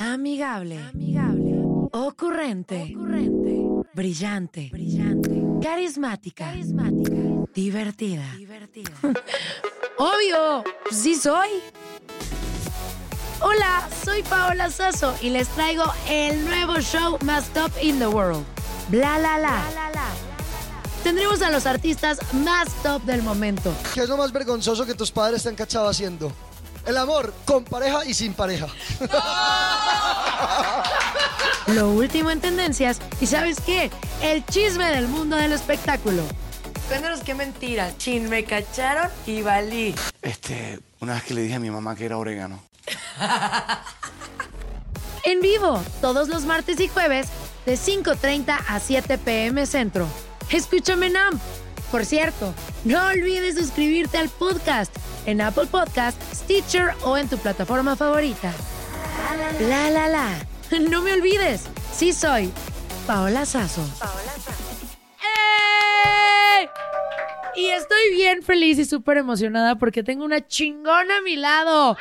Amigable. Amigable. Ocurrente. Brillante. Carismática. Divertida. Obvio, sí soy. Hola, soy Paola Sasso y les traigo el nuevo show más top in the world. Bla la la. Tendremos a los artistas más top del momento. ¿Qué es lo más vergonzoso que tus padres te han cachado haciendo? El amor con pareja y sin pareja. Lo último en tendencias y ¿sabes qué? El chisme del mundo del espectáculo. Cuéntanos qué mentira. Chin, me cacharon y valí. Este, una vez que le dije a mi mamá que era orégano. En vivo, todos los martes y jueves, de 5.30 a 7 pm centro. Escúchame Nam. Por cierto, no olvides suscribirte al podcast en Apple Podcast, Stitcher o en tu plataforma favorita. La la la. No me olvides, sí soy Paola Sazo. ¡Ey! Y estoy bien feliz y súper emocionada porque tengo una chingona a mi lado.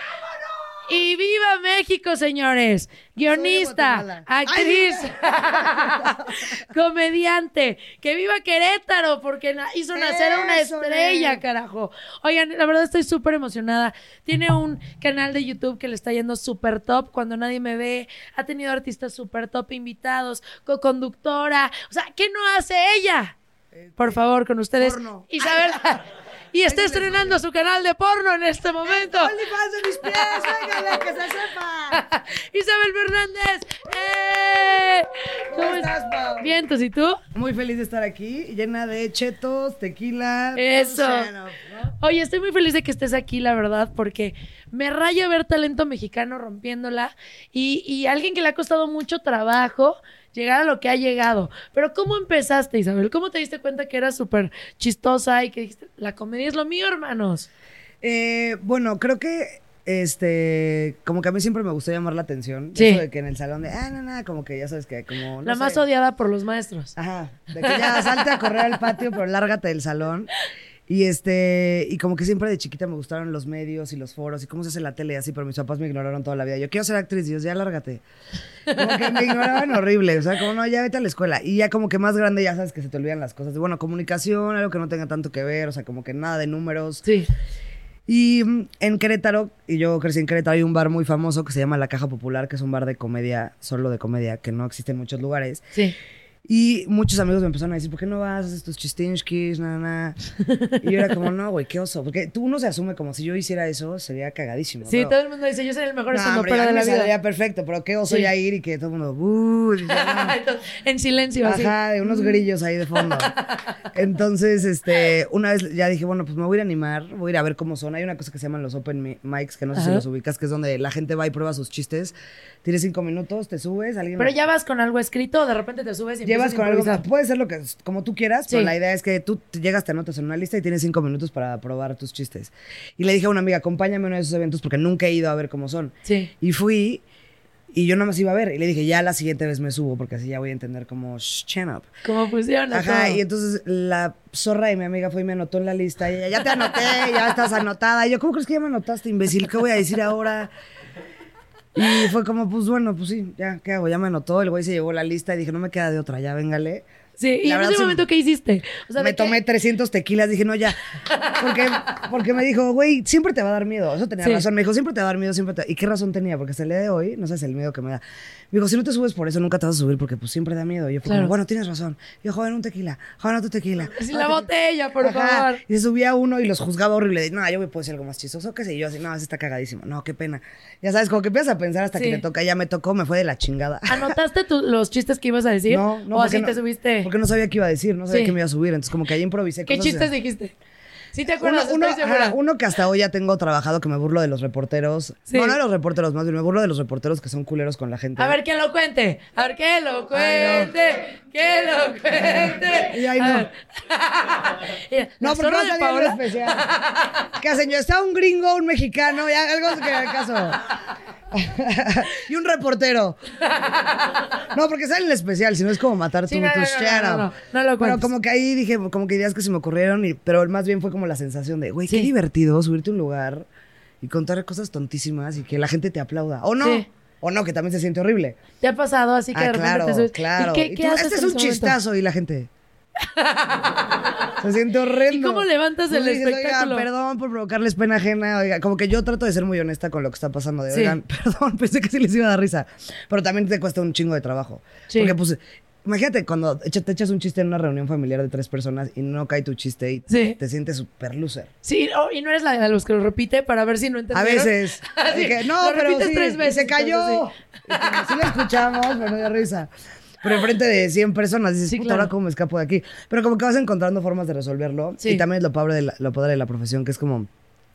¡Y viva México, señores! Guionista, actriz, comediante. ¡Que viva Querétaro! Porque hizo nacer a una estrella, eh. carajo. Oigan, la verdad estoy súper emocionada. Tiene un canal de YouTube que le está yendo súper top cuando nadie me ve. Ha tenido artistas súper top invitados, co-conductora. O sea, ¿qué no hace ella? Por favor, con ustedes. porno. Isabel. Y está estrenando su canal de porno en este momento. OnlyFans de mis pies, véngale, que se sepa. Isabel Fernández. ¡Eh! ¿Cómo estás, Pau? Vientos, ¿y tú? Muy feliz de estar aquí, llena de chetos, tequila. Eso. ¿no? Oye, estoy muy feliz de que estés aquí, la verdad, porque me raya ver talento mexicano rompiéndola y, y alguien que le ha costado mucho trabajo llegar a lo que ha llegado. Pero ¿cómo empezaste, Isabel? ¿Cómo te diste cuenta que eras súper chistosa y que dijiste, la comedia es lo mío, hermanos? Eh, bueno, creo que este, como que a mí siempre me gustó llamar la atención. Sí. Eso de que en el salón de, ah, no, no, como que ya sabes que como. no la sé. más odiada por los maestros. Ajá, de que ya salte a correr al patio, pero lárgate del salón. Y este, y como que siempre de chiquita me gustaron los medios y los foros y cómo se hace la tele y así, pero mis papás me ignoraron toda la vida. Yo quiero ser actriz, Dios, ya lárgate. Como que me ignoraban horrible, o sea, como no, ya vete a la escuela. Y ya como que más grande ya sabes que se te olvidan las cosas. Bueno, comunicación, algo que no tenga tanto que ver, o sea, como que nada de números. Sí. Y mm, en Querétaro, y yo crecí en Querétaro, hay un bar muy famoso que se llama La Caja Popular, que es un bar de comedia, solo de comedia, que no existe en muchos lugares. Sí. Y muchos amigos me empezaron a decir, ¿por qué no vas? Haces tus chistinskis, nada, nada. Y yo era como, no, güey, qué oso. Porque tú uno se asume como si yo hiciera eso, sería cagadísimo. Sí, todo el mundo dice, yo soy el mejor No, a de la vida. saldría perfecto, pero qué oso Sí. ya ir y que todo el mundo, "Uh". Entonces, en silencio, así. Ajá, de unos grillos ahí de fondo. Entonces, este, una vez ya dije, bueno, pues me voy a ir a animar, voy a ir a ver cómo son. Hay una cosa que se llaman los open mi- mics, que no sé si Ajá. los ubicas, que es donde la gente va y prueba sus chistes. Tienes cinco minutos, te subes, alguien... Pero ya vas con algo escrito, de repente te subes y Llevas con algo, puede ser lo que, como tú quieras, pero Sí. la idea es que tú te llegas, te anotas en una lista y tienes cinco minutos para probar tus chistes. Y le dije a una amiga, acompáñame a uno de esos eventos porque nunca he ido a ver cómo son. Sí. Y fui y yo no más iba a ver. Y le dije, ya la siguiente vez me subo porque así ya voy a entender shh, chin up. ¿Cómo funciona Ajá, todo? y entonces la zorra de mi amiga fue y me anotó en la lista. Y ella, ya te anoté, ya estás anotada. Y yo, ¿cómo crees que ya me anotaste, imbécil? ¿Qué voy a decir ahora? Y fue como, pues bueno, pues sí, ya, ¿qué hago? Ya me anotó, el güey se llevó la lista y dije, no me queda de otra, ya véngale. Sí, y La en verdad, ese momento, ¿qué hiciste? O sea, me tomé 300 tequilas, dije, no, ya. Porque, porque me dijo, güey, siempre te va a dar miedo. Eso tenía Sí. razón. Me dijo, siempre te va a dar miedo, siempre te... ¿Y qué razón tenía? Porque hasta el día de hoy, no sabes el miedo que me da. Me dijo, si no te subes por eso, nunca te vas a subir porque pues siempre da miedo. Y yo fue Claro. como, bueno, tienes razón. Y yo, joven, un tequila. Joven, otro tequila. Joven, la tequila". botella, por Ajá. favor. Y se subía uno y los juzgaba horrible. No, yo me puedo decir algo más chistoso. ¿Qué sé yo? Así, no, ese está cagadísimo. No, qué pena. Ya sabes, como que empiezas a pensar hasta Sí. que te toca. Ya me tocó, me fue de la chingada. ¿Anotaste tu- los chistes que ibas a decir? No, no. ¿O así no- te subiste? Porque no sabía qué iba a decir, no sabía Sí. qué me iba a subir. Entonces, como que ahí improvisé ¿Qué cosas de- chistes dijiste? ¿Sí te acuerdas? uno- ajá, que hasta hoy ya tengo trabajado, que me burlo de los reporteros. Sí. No, no de los reporteros, más bien me burlo de los reporteros que son culeros con la gente. A ver, ¿quién lo cuente? A ver, ¿quién lo Ay, no. cuente? ¿Quién lo cuente? Y ahí no. Mira, No, va a de Paola. especial. ¿Qué hacen? Yo, está un gringo, un mexicano, ya algo que haga caso. y un reportero. No, porque sale el especial, si no es como matar Sí, tu, no, tu no, no, no, no, no, no lo Pero cuentes. como que ahí dije, como que ideas que se me ocurrieron, y, pero más bien fue como la sensación de, güey, qué divertido subirte a un lugar y contar cosas tontísimas y que la gente te aplauda. O no. Sí. O no, que también se siente horrible. ¿Te ha pasado así que de Ah, repente claro, te subes? claro. ¿Y qué, Y qué tú, haces este es un ese momento? chistazo y la gente. Se siente horrendo. ¿Y cómo levantas el dices, espectáculo? Oigan, perdón por provocarles pena ajena. Oiga, como que yo trato de ser muy honesta con lo que está pasando. De, Sí. oigan, perdón, pensé que sí les iba a dar risa. Pero también te cuesta un chingo de trabajo. Sí. Porque, pues, imagínate cuando te echas un chiste en una reunión familiar de tres personas y no cae tu chiste y Sí. te sientes súper loser. Sí, oh, y no eres la de los que lo repite para ver si no A entendieron. veces. Sí, de que, no, lo pero repites sí, tres veces, se cayó. entonces Sí lo escuchamos, pero no risa. Pero enfrente de 100 personas dices, Sí, puta, claro. ahora cómo me escapo de aquí. Pero como que vas encontrando formas de resolverlo. Sí. Y también es lo padre, de la, lo padre de la profesión, que es como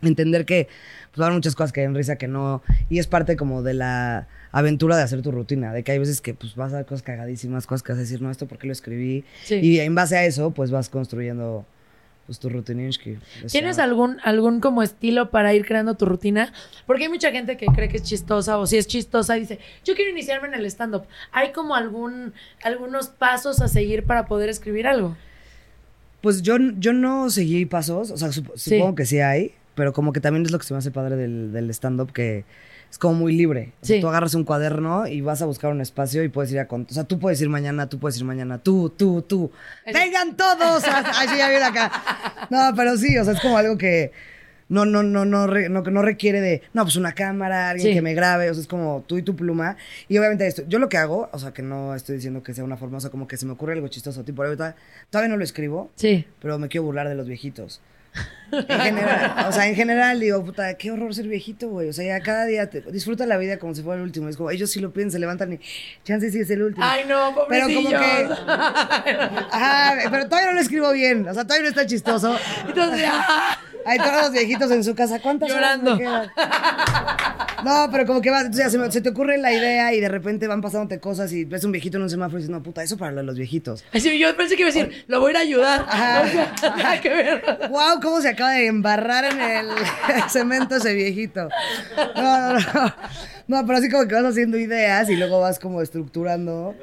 entender que pues, va a haber muchas cosas que den risa que no. Y es parte como de la aventura de hacer tu rutina. De que hay veces que pues vas a ver cosas cagadísimas, cosas que vas a decir, no, esto por qué lo escribí. Sí. Y en base a eso, pues vas construyendo pues, tu rutininski. ¿Tienes algún, algún como estilo para ir creando tu rutina? Porque hay mucha gente que cree que es chistosa o si es chistosa dice, yo quiero iniciarme en el stand-up. ¿Hay como algún, algunos pasos a seguir para poder escribir algo? Pues yo, yo no seguí pasos, o sea, sup- Sí. supongo que sí hay, pero como que también es lo que se me hace padre del, del stand-up, que es como muy libre. O sea, Sí. tú agarras un cuaderno y vas a buscar un espacio y puedes ir a contar. O sea, tú puedes ir mañana, tú puedes ir mañana, tú, tú, tú. ¡Vengan todos! a- Ay, sí, ya viene acá. No, pero sí, o sea, es como algo que no, no, no, no, no, no requiere de, no, pues una cámara, alguien Sí. que me grabe, o sea, es como tú y tu pluma. Y obviamente esto, yo lo que hago, o sea, que no estoy diciendo que sea una forma, o sea, como que se me ocurre algo chistoso, tipo, todavía no lo escribo, Sí. pero me quiero burlar de los viejitos. En general, o sea, en general digo, puta, qué horror ser viejito, güey. O sea, ya cada día te- disfruta la vida como si fuera el último. Es como, ellos sí lo piensan, se levantan y chance sí es el último. Ay, no, Pero como pobrecillos. que. Ajá, pero todavía no lo escribo bien. O sea, todavía no está chistoso. Entonces, ah, Hay todos los viejitos en su casa. ¿Cuántas horas me Llorando. quedan? No, pero como que va, entonces ya se, me- se te ocurre la idea y de repente van pasándote cosas y ves un viejito en un semáforo y dices, no, puta, eso para los viejitos. así, yo pensé que iba a decir, lo voy a ir a ayudar. Ajá. O sea, nada que ver. ¡Wow! ¿Cómo se acaba de embarrar en el cemento ese viejito? No, no, no. No, pero así como que vas haciendo ideas y luego vas como estructurando.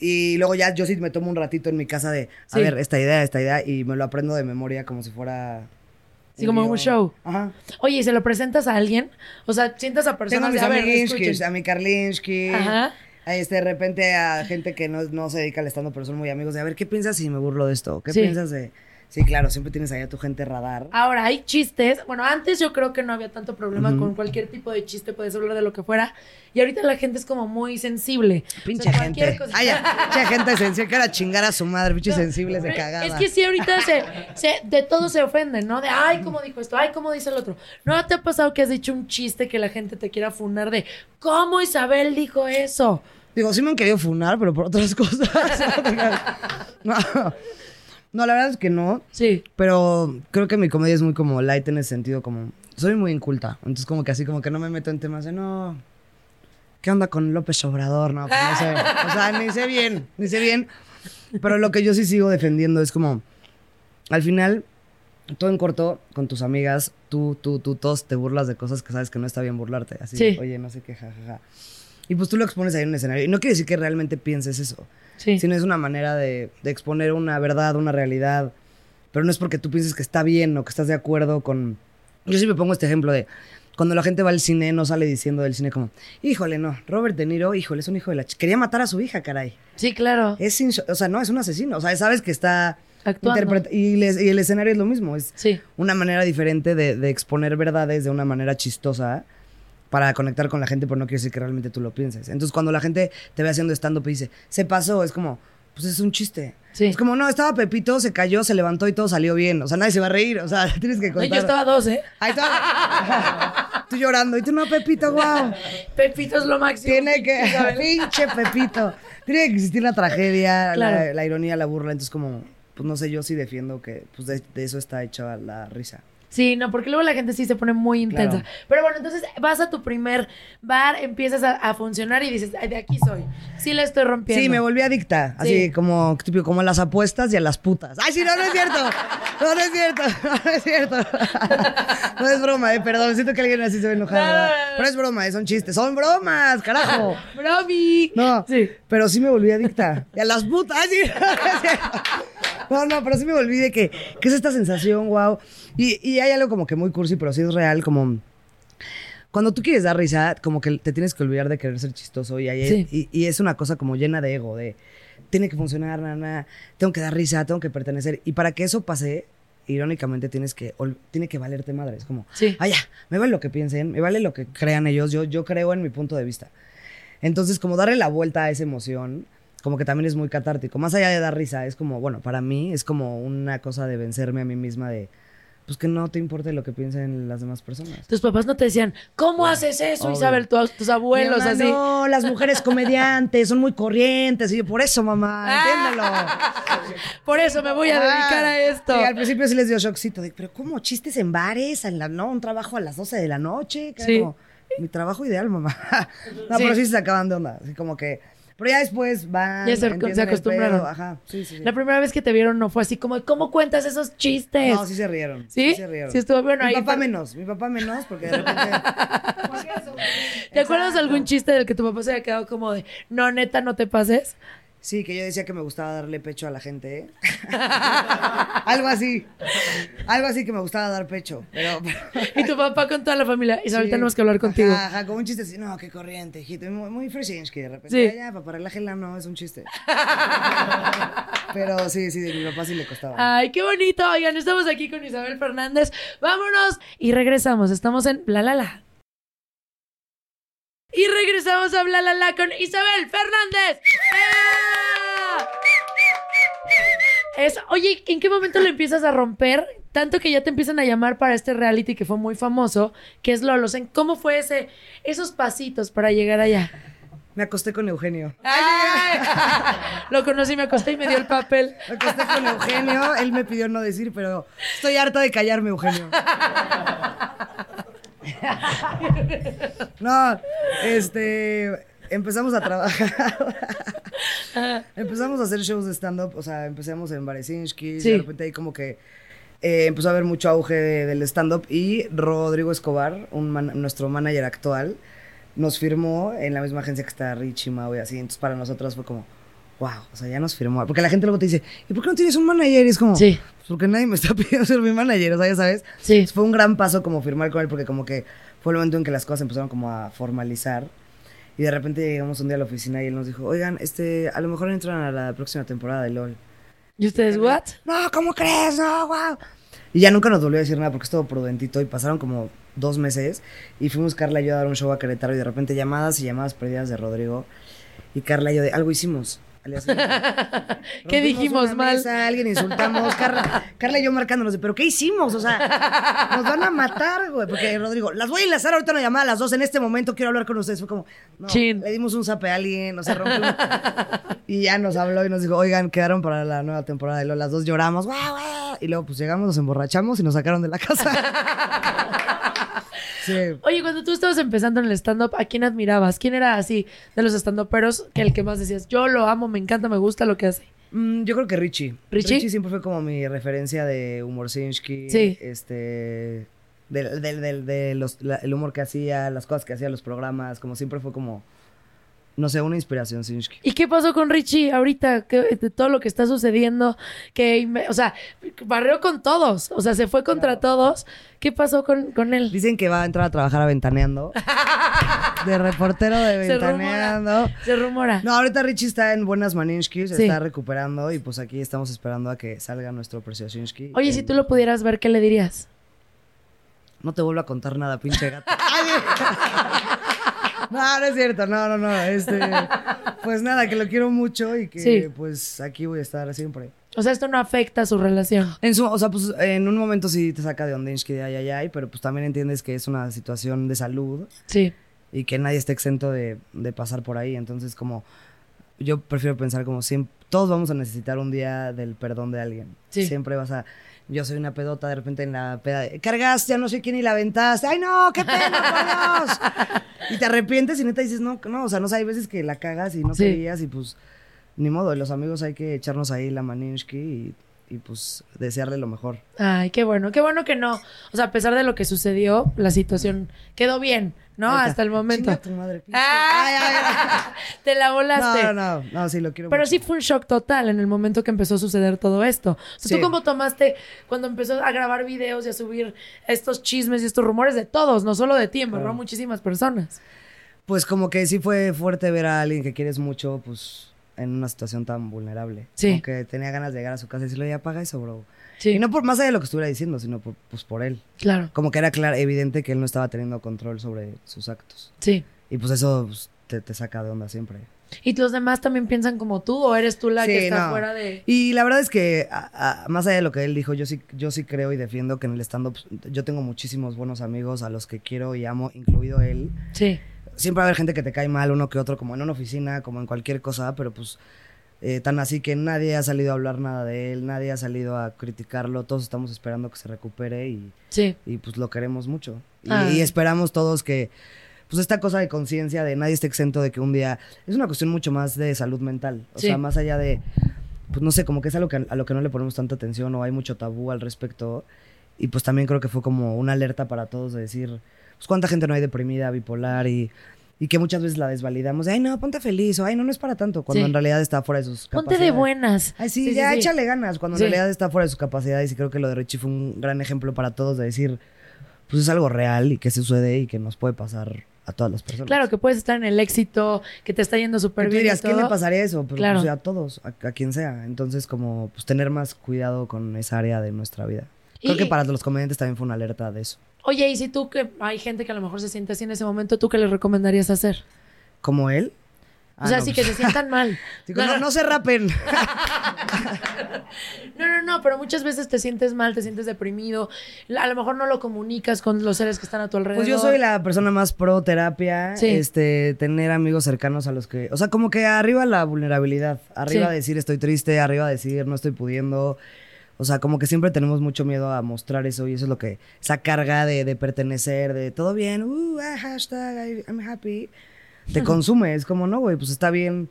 Y luego ya yo sí me tomo un ratito en mi casa de, a Sí. ver, esta idea, esta idea, y me lo aprendo de memoria como si fuera... Sí, como un show. Ajá. Oye, ¿y se lo presentas a alguien? O sea, sientas a Tengo a personas mis de, a ver, mi Karlinski. Ajá. Este, de repente a gente que no, no se dedica al estando, pero son muy amigos. De, a ver, ¿qué piensas si me burlo de esto? ¿Qué Sí. piensas de...? Sí, claro, siempre tienes ahí a tu gente radar. Ahora, hay chistes. Bueno, antes yo creo que no había tanto problema con cualquier tipo de chiste, puedes hablar de lo que fuera. Y ahorita la gente es como muy sensible. Pinche O sea, gente. cosa- Ay, ya, pinche gente sensible, que era chingar a su madre, pinche sensibles de Pero cagada. Es que sí, ahorita se, se- de todo se ofenden, ¿no? De, ay, ¿cómo dijo esto? Ay, ¿cómo dice el otro? ¿No te ha pasado que has dicho un chiste que la gente te quiera funar de, ¿cómo Isabel dijo eso? Digo, sí me han querido funar, pero por otras cosas. no, no, la verdad es que no. Sí. Pero creo que mi comedia es muy como light en ese sentido, como soy muy inculta. Entonces como que así como que no me meto en temas de no. ¿Qué onda con López Obrador? No, pues no sé. O sea, ni sé bien, ni sé bien. Pero lo que yo sí sigo defendiendo es como al final todo en corto con tus amigas, tú, tú, tú, todos te burlas de cosas que sabes que no está bien burlarte. Así, Sí. oye, no sé qué, jajaja. Y pues tú lo expones ahí en un escenario. Y no quiere decir que realmente pienses eso Sí. sino es una manera de, de exponer una verdad, una realidad. Pero no es porque tú pienses que está bien o que estás de acuerdo con... Yo siempre pongo este ejemplo de cuando la gente va al cine no sale diciendo del cine como, híjole, no, Robert De Niro, híjole, es un hijo de la... ch- Quería matar a su hija, caray. Sí, claro. Es, o sea, no, es un asesino. O sea, sabes que está Actuando. interpreta- y, les- y el escenario es lo mismo. Es Sí. una manera diferente de, de exponer verdades de una manera chistosa para conectar con la gente, pero no quiere decir que realmente tú lo pienses. Entonces, cuando la gente te ve haciendo stand-up y dice, se pasó, es como, pues es un chiste. Sí. Es como, no, estaba Pepito, se cayó, se levantó y todo salió bien. O sea, nadie se va a reír. O sea, tienes que No, contar. yo estaba dos, ¿eh? Ahí está. tú llorando. Y tú, no, Pepito, wow. Pepito es lo máximo. Tiene que, pinche Pepito. Tiene que existir la tragedia, Claro. la, la ironía, la burla. Entonces, como, pues no sé, yo sí defiendo que pues de, de eso está hecha la risa. Sí, no, porque luego la gente sí se pone muy intensa. Claro. Pero bueno, entonces vas a tu primer bar, empiezas a, a funcionar y dices, Ay, de aquí soy. Sí la estoy rompiendo. Sí, me volví adicta. Así Sí. como, tipo, como a las apuestas y a las putas. Ay, sí, no, no es cierto. No, no es cierto. No es cierto. No es broma, eh, perdón. Siento que alguien así se va a enojar. No, no, es broma, eh, son chistes. Son bromas, carajo. ¡Bromi! No, Sí. pero sí me volví adicta. Y a las putas, ay, sí. No, no, pero sí me volví de que, ¿qué es esta sensación, wow? Y, y hay algo como que muy cursi, pero sí es real, como... Cuando tú quieres dar risa, como que te tienes que olvidar de querer ser chistoso y, ahí- Sí. y, y es una cosa como llena de ego, de tiene que funcionar, nada, tengo que dar risa, tengo que pertenecer. Y para que eso pase, irónicamente tienes que, tiene que valerte madre. Es como, Sí. ah, ya, me vale lo que piensen, me vale lo que crean ellos, yo, yo creo en mi punto de vista. Entonces, como darle la vuelta a esa emoción, como que también es muy catártico. Más allá de dar risa, es como, bueno, para mí es como una cosa de vencerme a mí misma de, pues que no te importe lo que piensen las demás personas. Tus papás no te decían, ¿cómo haces eso, obvio. Isabel? Tu- tus abuelos, mamá, así. No, las mujeres comediantes son muy corrientes. Y yo, por eso, mamá, entiéndelo. Por eso me voy a dedicar a esto. Sí, al principio sí les dio shockcito. De, pero ¿cómo? ¿Chistes en bares? En la, no, un trabajo a las 12 de la noche. Que Sí. como, mi trabajo ideal, mamá. no, Sí. pero sí se sacaban de onda. Así como que... Pero ya después van... Ya se- acostumbraron. Ajá, sí, sí, sí. La primera vez que te vieron no fue así como, ¿cómo cuentas esos chistes? No, sí se rieron. ¿Sí? se rieron. Sí estuvo bueno Mi ahí, papá pero- menos, mi papá menos, porque de repente... ¿Te acuerdas de algún chiste del que tu papá se había quedado como de, no, neta, no te pases? Sí, que yo decía que me gustaba darle pecho a la gente. ¿eh? Algo así. Algo así que me gustaba dar pecho. Pero. Y tu papá con toda la familia. Isabel, Sí. tenemos que hablar contigo. Ajá, ajá, como un chiste así. No, qué corriente, hijito. Muy, muy Fresinski de repente. Sí. Ya, papá, relájela, no, es un chiste. Pero sí, sí, de mi papá sí le costaba. Ay, qué bonito. Oigan, estamos aquí con Isabel Fernández. Vámonos y regresamos. Estamos en Bla La La. Y regresamos a Bla La La con Isabel Fernández. Es, oye, ¿en qué momento lo empiezas a romper? Tanto que ya te empiezan a llamar para este reality que fue muy famoso, que es Lolos. ¿En cómo fue ese, esos pasitos para llegar allá? Me acosté con Eugenio. ¡Ay! Lo conocí, me acosté y me dio el papel. Me acosté con Eugenio. Él me pidió no decir, pero estoy harta de callarme, Eugenio. No, este. Empezamos a trabajar. empezamos a hacer shows de stand-up. O sea, empezamos en Baresinski. Sí. De repente ahí como que eh, empezó a haber mucho auge de- del stand-up. Y Rodrigo Escobar, un man- nuestro manager actual, nos firmó en la misma agencia que está Richie Mau y así. Entonces para nosotras fue como, wow, o sea, ya nos firmó. Porque la gente luego te dice, ¿y por qué no tienes un manager? Y es como, Sí. "Pues porque nadie me está pidiendo ser mi manager, o sea, ya sabes. Sí. Entonces, fue un gran paso como firmar con él porque como que fue el momento en que las cosas empezaron como a formalizar. Y de repente llegamos un día a la oficina y él nos dijo, oigan, este, a lo mejor entran a la próxima temporada de LOL. ¿Y ustedes, what? No, ¿cómo crees? No, wow. Y ya nunca nos volvió a decir nada porque estuvo prudentito y pasaron como dos meses y fuimos Carla y yo a dar un show a Querétaro y de repente llamadas y llamadas perdidas de Rodrigo y Carla y yo de algo hicimos. ¿Qué dijimos mal? a alguien insultamos, Carla, Carla y yo marcándonos de, pero ¿qué hicimos? O sea, nos van a matar, güey. Porque Rodrigo, las voy a enlazar ahorita una llamada a las dos, en este momento quiero hablar con ustedes. Fue como, no, Chin. le dimos un zape a alguien, o sea, rompimos. y ya nos habló y nos dijo, oigan, quedaron para la nueva temporada de LOL. Las dos lloramos, guau, guau. Y luego pues llegamos, nos emborrachamos y nos sacaron de la casa. sí. Oye, cuando tú estabas empezando en el stand-up, ¿a quién admirabas? ¿Quién era así de los stand-uperos que el que más decías, yo lo amo, me encanta, me gusta lo que hace? Mm, yo creo que Richie. ¿Richie? siempre fue como mi referencia de humor Sinski. Sí. Este. Del, del, del- de los, la- el humor que hacía, las cosas que hacía, los programas, como siempre fue como. No sé, una inspiración, Sinchki. ¿Y qué pasó con Richie ahorita? ¿Qué- de todo lo que está sucediendo, que, o sea, barrió con todos, o sea, se fue contra todos. ¿Qué pasó con, con él? Dicen que va a entrar a trabajar a Ventaneando. de reportero de Se rumora. Ventaneando. Se rumora. No, ahorita Richie está en buenas Maninsky, se Sí. está recuperando y pues aquí estamos esperando a que salga nuestro Preciosinski. Oye, si tú lo pudieras ver, ¿qué le dirías? No te vuelvo a contar nada, pinche gato. no, no es cierto, no, no, no. Este, pues nada, que lo quiero mucho y que Sí. pues aquí voy a estar siempre. O sea, esto no afecta a su relación. En su, o sea, pues en un momento sí te saca de Ondinsky de ay, ay, ay, pero pues también entiendes que es una situación de salud Sí. y que nadie está exento de, de pasar por ahí. Entonces, como yo prefiero pensar como siempre, todos vamos a necesitar un día del perdón de alguien. Sí. Siempre vas a. Yo soy una pedota de repente en la peda. de, Cargaste a no sé quién y la aventaste. ¡Ay, no! ¡Qué pena, por Dios! Y te arrepientes y neta dices, no, no, o sea, no sé, hay veces que la cagas y no Sí. querías y pues ni modo. Los amigos hay que echarnos ahí la maninsky y, y pues desearle lo mejor. Ay, qué bueno, qué bueno que no. O sea, a pesar de lo que sucedió, la situación quedó bien, ¿no? Hasta el momento. chinga tu madre, pinche- Ah, Te la volaste. No, no, no, no, sí lo quiero Pero mucho. sí fue un shock total en el momento que empezó a suceder todo esto. O sea, Sí. ¿Tú cómo tomaste cuando empezó a grabar videos y a subir estos chismes y estos rumores de todos, no solo de ti, a Claro. muchísimas personas? Pues como que sí fue fuerte ver a alguien que quieres mucho, pues en una situación tan vulnerable. Sí. Como que tenía ganas de llegar a su casa y decirle, ya apaga eso, bro. Sí, Y no por más allá de lo que estuviera diciendo, sino por, pues por él. claro, Como que era claro, evidente que él no estaba teniendo control sobre sus actos. sí. Y pues eso pues, te, te saca de onda siempre. ¿Y los demás también piensan como tú o eres tú la Sí, que está no. fuera de...? Y la verdad es que, a- a- más allá de lo que él dijo, yo sí, yo sí creo y defiendo que en el stand-up yo tengo muchísimos buenos amigos a los que quiero y amo, incluido él. Sí, siempre va a haber gente que te cae mal, uno que otro, como en una oficina, como en cualquier cosa, pero pues eh, tan así que nadie ha salido a hablar nada de él, nadie ha salido a criticarlo, todos estamos esperando que se recupere y, sí, y, pues lo queremos mucho. Y, Ah. y esperamos todos que, pues esta cosa de conciencia de nadie esté exento de que un día, es una cuestión mucho más de salud mental, o Sí. sea, más allá de, pues no sé, como que es algo que, a lo que no le ponemos tanta atención o hay mucho tabú al respecto. Y pues también creo que fue como una alerta para todos de decir, pues cuánta gente no hay deprimida, bipolar y, y que muchas veces la desvalidamos. de, Ay, no, ponte feliz o ay, no, no es para tanto, cuando Sí. en realidad está fuera de sus ponte capacidades. de buenas. Ay, sí, ya échale ganas, cuando en realidad está fuera de sus capacidades. Y creo que lo de Richie fue un gran ejemplo para todos de decir, pues es algo real y que sucede y que nos puede pasar a todas las personas. Claro, que puedes estar en el éxito, que te está yendo súper bien y dirías, ¿quién le pasaría eso? Pero Claro. pues, a todos, a, a quien sea. Entonces, como, pues tener más cuidado con esa área de nuestra vida. Creo Y- que para los comediantes también fue una alerta de eso. Oye, y si tú que hay gente que a lo mejor se siente así en ese momento, ¿tú qué le recomendarías hacer? ¿Como él? o Ah, sea, no, sí que se sientan mal. digo, no, no se rapen. No, no, no, pero muchas veces te sientes mal, te sientes deprimido. A lo mejor no lo comunicas con los seres que están a tu alrededor. Pues yo soy la persona más pro terapia, Sí. este, tener amigos cercanos a los que, o sea, como que arriba la vulnerabilidad, arriba Sí. decir estoy triste, arriba decir no estoy pudiendo, o sea, como que siempre tenemos mucho miedo a mostrar eso y eso es lo que, esa carga de, de pertenecer, de todo bien, uh, ah, hashtag, I- I'm happy, te consume, es como, no, güey, pues está bien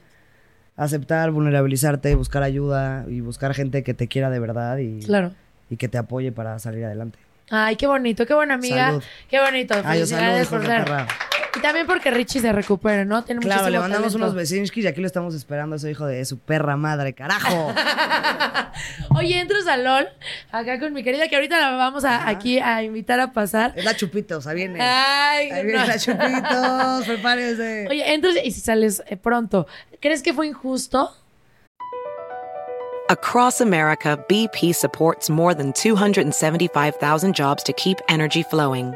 aceptar, vulnerabilizarte, buscar ayuda y buscar gente que te quiera de verdad y, Claro. y que te apoye para salir adelante. Ay, qué bonito, qué buena amiga. Salud. Qué bonito. Ay, Felicidades salud, por ser. Y también porque Richie se recupere, ¿no? Tiene Claro, le mandamos talento. unos besinskis y aquí lo estamos esperando, ese hijo de su perra madre, carajo. Oye, entras a LOL acá con mi querida que ahorita la vamos a, aquí a invitar a pasar. es la Chupitos, ahí viene. Ay, ahí viene no. la Chupitos, prepárese. Oye, entras y si sales eh, pronto, ¿crees que fue injusto? Across America, BP supports more than 275,000 jobs to keep energy flowing.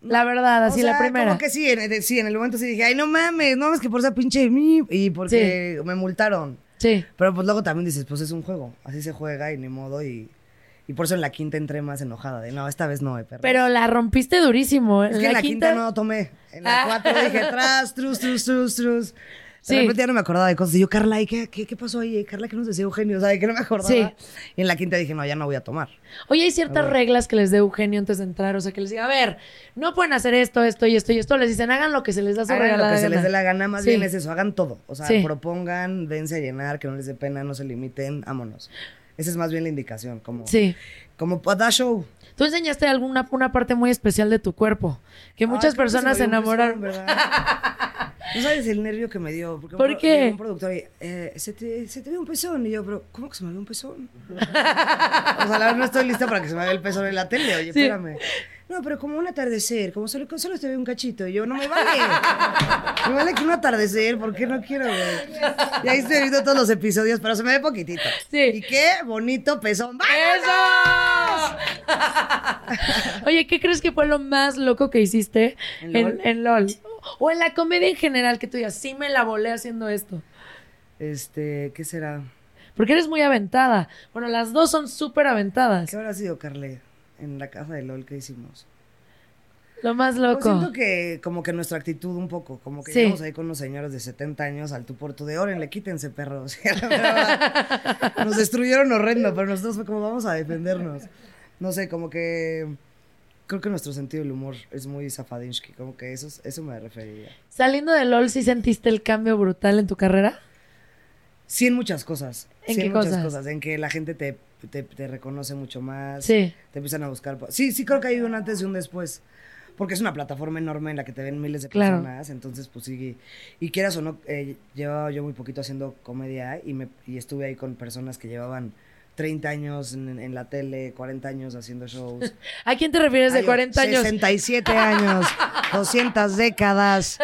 La verdad, así O sea, la primera. Como que sí, en, sí, en el momento sí dije, ay, no mames, no mames que por esa pinche mi y porque me multaron. Sí. Pero pues luego también dices, pues es un juego, así se juega y ni modo y, y por eso en la quinta entré más enojada de, no, esta vez no, eh, perro. Pero la rompiste durísimo. es que en la quinta, no tomé. En la Ah. cuatro dije, tras, trus, trus, trus, trus. De Sí. repente ya no me acordaba de cosas. Y yo, Carla, ¿y qué, qué, qué pasó ahí? Carla, ¿qué nos decía Eugenio? O sea, de que no me acordaba. Sí. Y en la quinta dije, no, ya no voy a tomar. Oye, hay ciertas reglas que les dé Eugenio antes de entrar. O sea, que les diga, a ver, no pueden hacer esto, esto y esto y esto. Les dicen, hagan lo que se les da su Hagan lo que se gana. les dé la gana, más Sí. bien es eso, hagan todo. O sea, Sí. propongan, dense a llenar, que no les dé pena, no se limiten, vámonos. Esa es más bien la indicación, como, Sí. como para dar show. Tú enseñaste alguna una parte muy especial de tu cuerpo. Que muchas que personas se un enamoraron. No sabes el nervio que me dio. Porque un ¿Por pro- qué? Un productor eh, se, te, se te ve un pezón. Y yo, pero, ¿cómo que se me ve un pezón? o sea, la verdad no estoy lista para que se me vea el pezón en la tele. Oye, Sí. espérame. No, pero como un atardecer, como solo, solo te ve un cachito. Y yo, no me vale. me vale que un atardecer, ¿por qué no quiero, güey? Y ahí estoy viendo todos los episodios, pero se me ve poquitito. Sí. Y qué bonito pezón. ¡Vámonos! ¡Eso! Oye, ¿qué crees que fue lo más loco que hiciste ¿En en, LOL? en LOL? O en la comedia en general, que tú digas, sí me la volé haciendo esto. Este, ¿qué será? Porque eres muy aventada. Bueno, las dos son súper aventadas. ¿Qué habrá sido, Carle? En la casa de LOL que hicimos. Lo más Pues loco. siento que como que nuestra actitud un poco, como que Sí. llegamos ahí con unos señores de 70 años al tú por tú de Oren, le quítense perros. O sea, la verdad, Nos destruyeron horrendo, pero nosotros fue como vamos a defendernos. No sé, como que creo que nuestro sentido del humor es muy zafadinsky, como que eso, es- eso me referiría. Saliendo de LOL, ¿sí sentiste el cambio brutal en tu carrera? Sí, en muchas cosas. ¿En sí, qué en muchas cosas? cosas. En que la gente te, te, te reconoce mucho más. Sí. Te empiezan a buscar. Sí, sí creo que hay un antes y un después. Porque es una plataforma enorme en la que te ven miles de Claro. personas. Entonces, pues sí. Y quieras o no, eh, llevaba yo muy poquito haciendo comedia y, me, y estuve ahí con personas que llevaban 30 años en, en la tele, 40 años haciendo shows. ¿A quién te refieres de Ay, 40 años? 67 años, 200 décadas.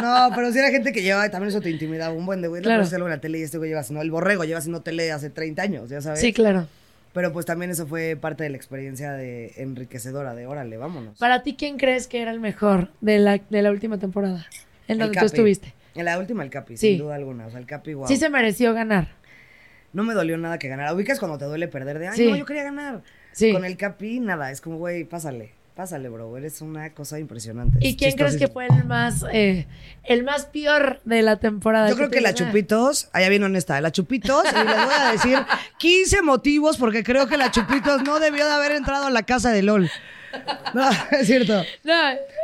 No, pero si era gente que llevaba, también eso te intimidaba un buen de güey. Claro. No algo en la tele y este güey lleva haciendo, el borrego lleva haciendo tele hace 30 años, ya sabes. Sí, claro. Pero pues también eso fue parte de la experiencia de enriquecedora, de órale, vámonos. Para ti, ¿quién crees que era el mejor de la, de la última temporada? En donde tú estuviste. En la última el Capi, Sí. sin duda alguna. O sea, el Capi, wow. Sí se mereció ganar. No me dolió nada que ganara. Ubicas cuando te duele perder de, ay, Sí. no, yo quería ganar. Sí. Con el Capi, nada, es como, güey, pásale, pásale, bro. Eres una cosa impresionante. ¿Y quién crees que fue el más, eh, el más peor de la temporada? Yo creo que la? Chupitos, allá bien honesta, la Chupitos, y les voy a decir 15 motivos porque creo que la Chupitos no debió de haber entrado a la casa de LOL. No, es cierto. No,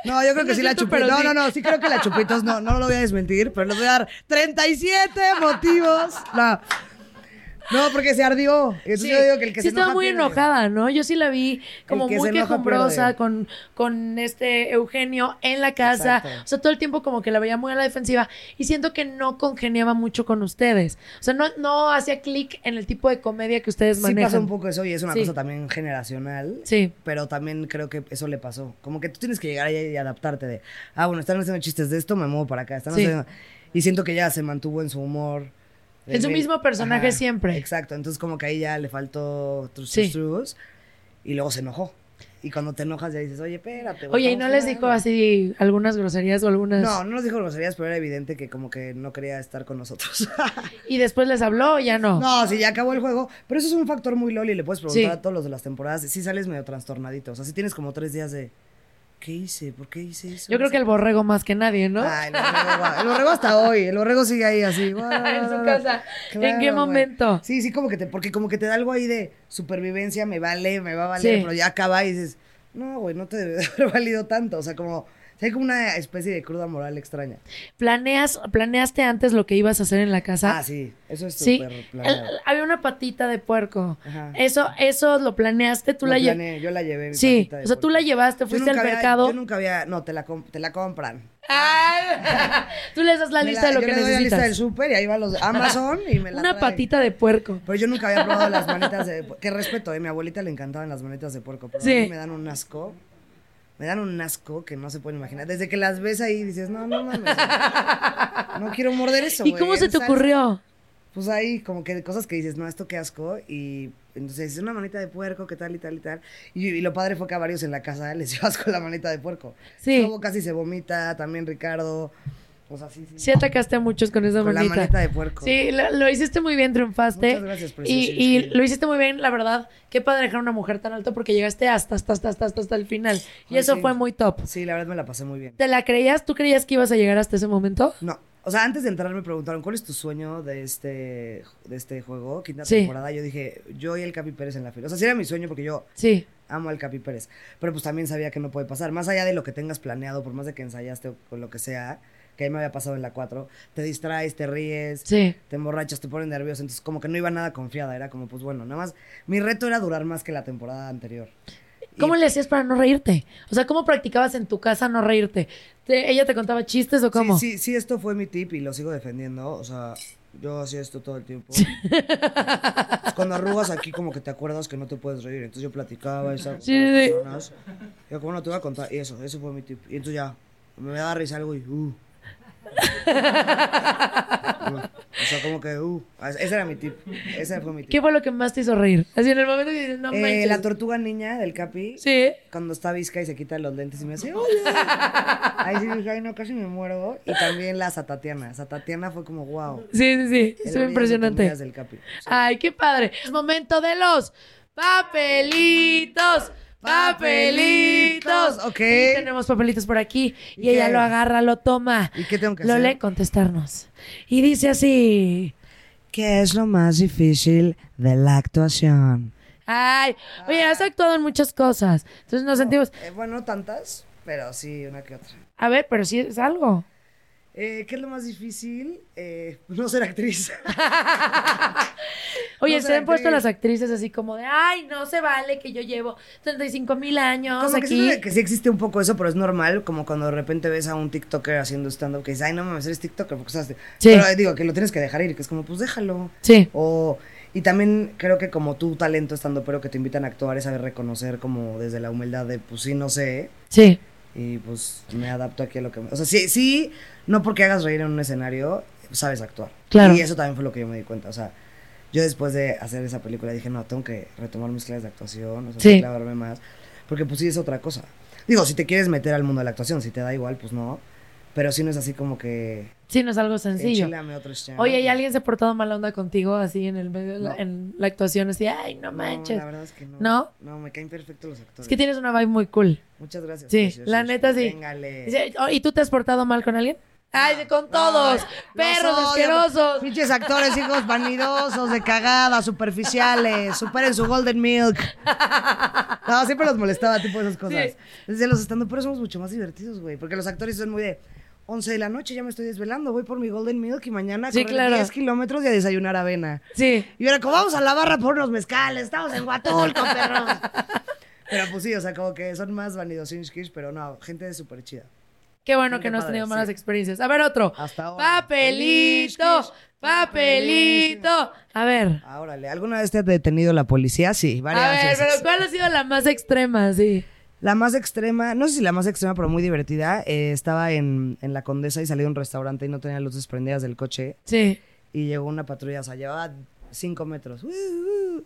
No, yo creo No que sí la Chupitos. No, sí. no, no, sí creo que la Chupitos, no, no lo voy a desmentir, pero les voy a dar 37 motivos. No, no porque se ardió. Entonces Sí, yo digo que el que sí se estaba enoja muy enojada, ¿no? Yo sí la vi como que muy quejumbrosa pierde. con, con este Eugenio en la casa. Exacto. O sea, todo el tiempo como que la veía muy a la defensiva. Y siento que no congeniaba mucho con ustedes. O sea, no, no hacía clic en el tipo de comedia que ustedes Sí manejan. pasa un poco eso y es una Sí. cosa también generacional. Sí. Pero también creo que eso le pasó. Como que tú tienes que llegar allá y adaptarte de, ah, bueno, están haciendo chistes de esto, me muevo para acá. Están Sí. haciendo- Y siento que ya se mantuvo en su humor. En su mismo personaje siempre. Exacto, entonces como que ahí ya le faltó trus, Sí. trus, y luego se enojó. Y cuando te enojas ya dices, oye, espérate. Oye, ¿y no les jugando". dijo así algunas groserías o algunas? No, no nos dijo groserías, pero era evidente que como que no quería estar con nosotros. ¿Y después les habló o ya no? no, sí, ya acabó el juego. Pero eso es un factor muy loli, le puedes preguntar Sí. a todos los de las temporadas. Sí sales medio trastornadito. O sea, sí tienes como tres días de, ¿qué hice? ¿Por qué hice eso? Yo creo que el borrego más que nadie, ¿no? Ay, el borrego, guau. el borrego hasta hoy. El borrego sigue ahí así. En su casa. ¿En qué momento? Sí, sí, como que te, porque como que te da algo ahí de supervivencia, me vale, me va a valer, Sí. pero ya acaba y dices, no, güey, no te debe de haber valido tanto. O sea, como hay como una especie de cruda moral extraña. ¿Planeas, ¿Planeaste antes lo que ibas a hacer en la casa? Ah, sí, eso es Sí, planeado. había una patita de puerco. Ajá. Eso, eso lo planeaste, tú Lo la llevaste. yo la llevé. mi Sí, patita de o sea, tú puerco. la llevaste, fuiste al había- mercado. Yo nunca había, no, te la, te la compran. Ah, tú le das la Me lista de lo yo que le doy la lista del necesitas. súper y ahí va los Amazon y me la Una patita de puerco. Pero yo nunca había probado las manitas de pu- Que respeto, eh. Mi abuelita le encantaban las manitas de puerco. Pero Sí. a mí me dan un asco. Me dan un asco que no se pueden imaginar. Desde que las ves ahí dices, no, no mames. No quiero morder eso. ¿Y cómo se te ocurrió? Pues ahí, como que cosas que dices, no, esto qué asco. Y entonces es una manita de puerco, que tal y tal y tal. Y, y lo padre fue que a varios en la casa les dio asco la manita de puerco. Sí. Luego casi se vomita, también Ricardo. O sea, sí, sí. Sí atacaste a muchos con esa Con la manita. manita de puerco. Sí, lo, lo hiciste muy bien, triunfaste. Muchas gracias, y, y lo hiciste muy bien, la verdad. Qué padre dejar una mujer tan alto porque llegaste hasta, hasta, hasta, hasta, hasta, hasta el final. Y Ay, eso sí. fue muy top. Sí, la verdad me la pasé muy bien. ¿Te la creías? ¿Tú creías que ibas a llegar hasta ese momento? No. O sea, antes de entrar me preguntaron, ¿cuál es tu sueño de este, de este juego? Quinta Sí. temporada. Yo dije, yo y el Capi Pérez en la fila. O sea, sí era mi sueño porque yo Sí. amo al Capi Pérez. Pero pues también sabía que no puede pasar. Más allá de lo que tengas planeado, por más de que ensayaste o con lo que sea, que a mí me había pasado en la 4, te distraes, te ríes, Sí. te emborrachas, te pones nervioso. Entonces, como que no iba nada confiada. Era como, pues bueno, nada más. Mi reto era durar más que la temporada anterior. ¿Cómo Y- le hacías para no reírte? O sea, ¿cómo practicabas en tu casa no reírte? ¿Te- ¿Ella te contaba chistes o cómo? Sí, sí, sí, esto fue mi tip y lo sigo defendiendo. O sea, yo hacía esto todo el tiempo. Pues cuando arrugas aquí, como que te acuerdas que no te puedes reír. Entonces yo platicaba y con Sí, personas. Yo, como no te voy a contar? Y eso, ese fue mi tip. Y entonces ya, me daba risa algo y, uh. o sea, como que, uh. Ese era mi tip. Ese fue mi tip. ¿Qué fue lo que más te hizo reír? Así en el momento que dices, no Eh, manches. la tortuga niña del Capi. Sí. Cuando está visca y se quita los lentes y me hace, ¡Hola! Ahí sí dije, ay, no, casi me muero. Y también la Satatiana. Satatiana fue como, wow. Sí, sí, sí. Estuvo impresionante. Del Capi. Sí. Ay, qué padre. Es momento de los papelitos. Papelitos. Ok. Y tenemos papelitos por aquí. Y, ¿Y ella lo agarra, lo toma. ¿Y qué tengo que lo hacer? lee, contestarnos. Y dice así. ¿Qué es lo más difícil de la actuación? Ay, oye, has actuado en muchas cosas. Entonces nos sentimos. Eh, bueno, no tantas, pero sí, una que otra. A ver, pero sí es algo. Eh, ¿Qué es lo más difícil? Eh, no ser actriz. Oye, No se han puesto las actrices así como de, ay, no se vale que yo llevo 35 mil años Como que, aquí. que sí existe un poco eso, pero es normal, como cuando de repente ves a un TikToker haciendo stand-up que dices, ay, no mames, eres TikToker, porque sabes. Sí. Pero digo que lo tienes que dejar ir, que es como, pues déjalo. Sí. O, y también creo que como tu talento estando, pero que te invitan a actuar es saber reconocer como desde la humildad de, pues sí, no sé, Sí. Y pues me adapto aquí a lo que me... O sea, sí, sí, no porque hagas reír en un escenario, sabes actuar. Claro. Y eso también fue lo que yo me di cuenta, o sea, yo después de hacer esa película dije, no, tengo que retomar mis clases de actuación, o sea, Sí. clavarme más, porque pues sí es otra cosa. Digo, si te quieres meter al mundo de la actuación, si te da igual, pues no, pero sí no es así como que... Sí, no es algo sencillo. Oye, ¿y alguien se ha portado mala onda contigo así en el medio de la, No. en la actuación? Así, ay, no manches. No, la verdad es que no. ¿No? No, me caen perfectos los actores. es que tienes una vibe muy cool. Muchas gracias. Sí, preciosos. la neta sí. Véngale. Oh, ¿Y tú te has portado mal con alguien? Ay, con todos. Perros odio. asquerosos. Pinches actores, hijos vanidosos, de cagada, superficiales. Superen su Golden Milk. No, siempre los molestaba, tipo esas cosas. Sí. Desde los estando, pero somos mucho más divertidos, güey. Porque los actores son muy de 11 de la noche, ya me estoy desvelando. Voy por mi Golden Milk y mañana Sí, correr claro. 10 kilómetros y a desayunar avena. Sí. Y ahora, como vamos a la barra por unos mezcales, estamos en Huatulco, perros. Pero pues sí, o sea, como que son más vanidosinskis, pero no, gente súper chida. Qué bueno Qué que no has tenido sí. malas experiencias. A ver, otro. Hasta ahora. Papelito. Papelito. A ver. Ah, órale, ¿alguna vez te ha detenido la policía? Sí, varias A ver, veces. pero ¿cuál ha sido la más extrema? Sí. La más extrema, no sé si la más extrema, pero muy divertida. eh, estaba en, en la Condesa y salí de un restaurante y no tenía luces prendidas del coche. Sí. Y llegó una patrulla, o sea, llevaba cinco metros. Uh, uh.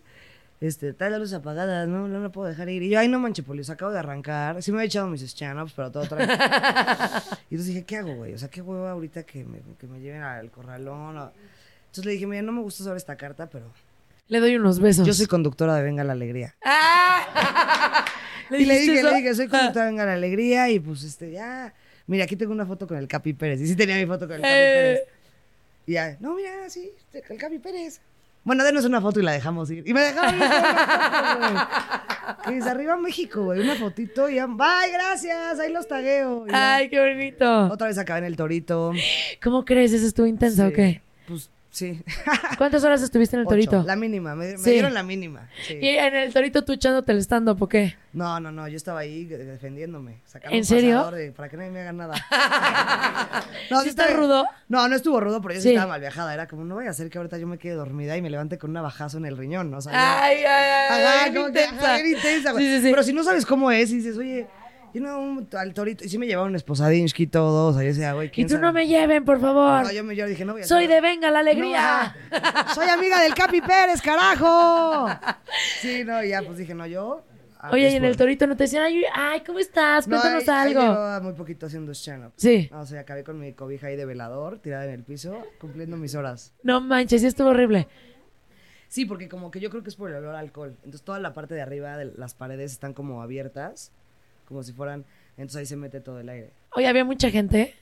Este, trae las luces apagadas, no, no la puedo dejar ir. Y yo, ay, no manche, policía, acabo de arrancar. Sí me había echado mis stand-ups, pero todo tranquilo. y entonces dije, ¿qué hago, güey? O sea, ¿qué huevo ahorita que me, que me lleven al corralón? o- Entonces le dije, mira, no me gusta usar esta carta, pero Le doy unos besos. yo soy conductora de Venga la Alegría. ¡Ah! y le dije, eso? le dije, soy de Venga la Alegría y pues este, ya. Mira, aquí tengo una foto con el Capi Pérez. Y sí tenía mi foto con el Capi Eh. Pérez. Y ya, no, mira, sí, el Capi Pérez. Bueno, denos una foto y la dejamos ir. Y me dejaron ir. Que dice, arriba México, güey. Una fotito y ya. Bye, gracias. Ahí los tagueo. Ay, qué bonito. Otra vez acabé en el torito. ¿Cómo crees? ¿Eso estuvo intenso o Sí. qué? Pues sí. ¿Cuántas horas estuviste en el Ocho. torito? La mínima. Me, me Sí. dieron la mínima. Sí. Y en el torito tú echándote el stand-up, ¿o qué? No, no, no. Yo estaba ahí defendiéndome. sacando ¿En serio? de- para que nadie me haga nada. ¿Sí está estaba- rudo? No, no estuvo rudo, pero yo sí, estaba mal viajada. Era como, no voy a hacer que ahorita yo me quede dormida y me levante con un navajazo en el riñón. O sea, yo- Ay, ay, ay. Ajá, bien como que, intensa. ajá, bien intensa. Pero si no sabes cómo es y dices, oye, yo no, un- al torito. Y sí me llevaron esposadinsky y todo. O sea, yo decía, güey, Y ¿quién tú sabe? no me lleven, por favor. No, yo, me, yo dije, no voy a Soy de Venga la Alegría. No. Soy amiga del Capi Pérez, carajo. Sí, no, y ya, pues dije, no, yo. ah, Oye, y en el torito no te decían, ay, ay ¿cómo estás? No, Cuéntanos ahí- ahí algo. llevaba muy poquito haciendo stand-up. Sí. No, o sea, acabé con mi cobija ahí de velador, tirada en el piso, cumpliendo mis horas. No manches, sí estuvo horrible. Sí, porque como que yo creo que es por el olor a alcohol. Entonces toda la parte de arriba de las paredes están como abiertas, como si fueran... Entonces ahí se mete todo el aire. Oye, había mucha gente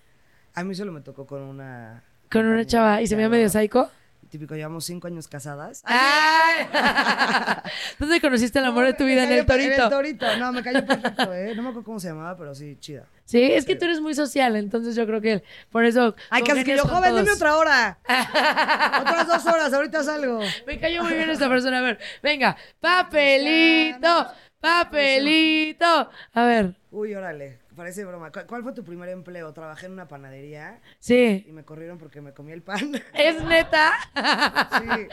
A mí solo me tocó con una... con una chava y se que veía medio psycho. Típico, llevamos cinco años casadas. ¡Ay! ¿Dónde conociste el amor de tu Me vida? En el per- En el torito. torito. No, me cayó perfecto, ¿eh? No me acuerdo cómo se llamaba, pero sí, chida. Sí, es que tú eres muy social, entonces yo creo que por eso. Ay, casi que yo, joven, dime otra hora. Otras dos horas, ahorita salgo. Me cayó muy bien esta persona. A ver, venga. Papelito, papelito. A ver, Uy, órale, parece broma. ¿Cu- ¿Cuál fue tu primer empleo? Trabajé en una panadería sí. y me corrieron porque me comí el pan. ¿Es neta? Sí,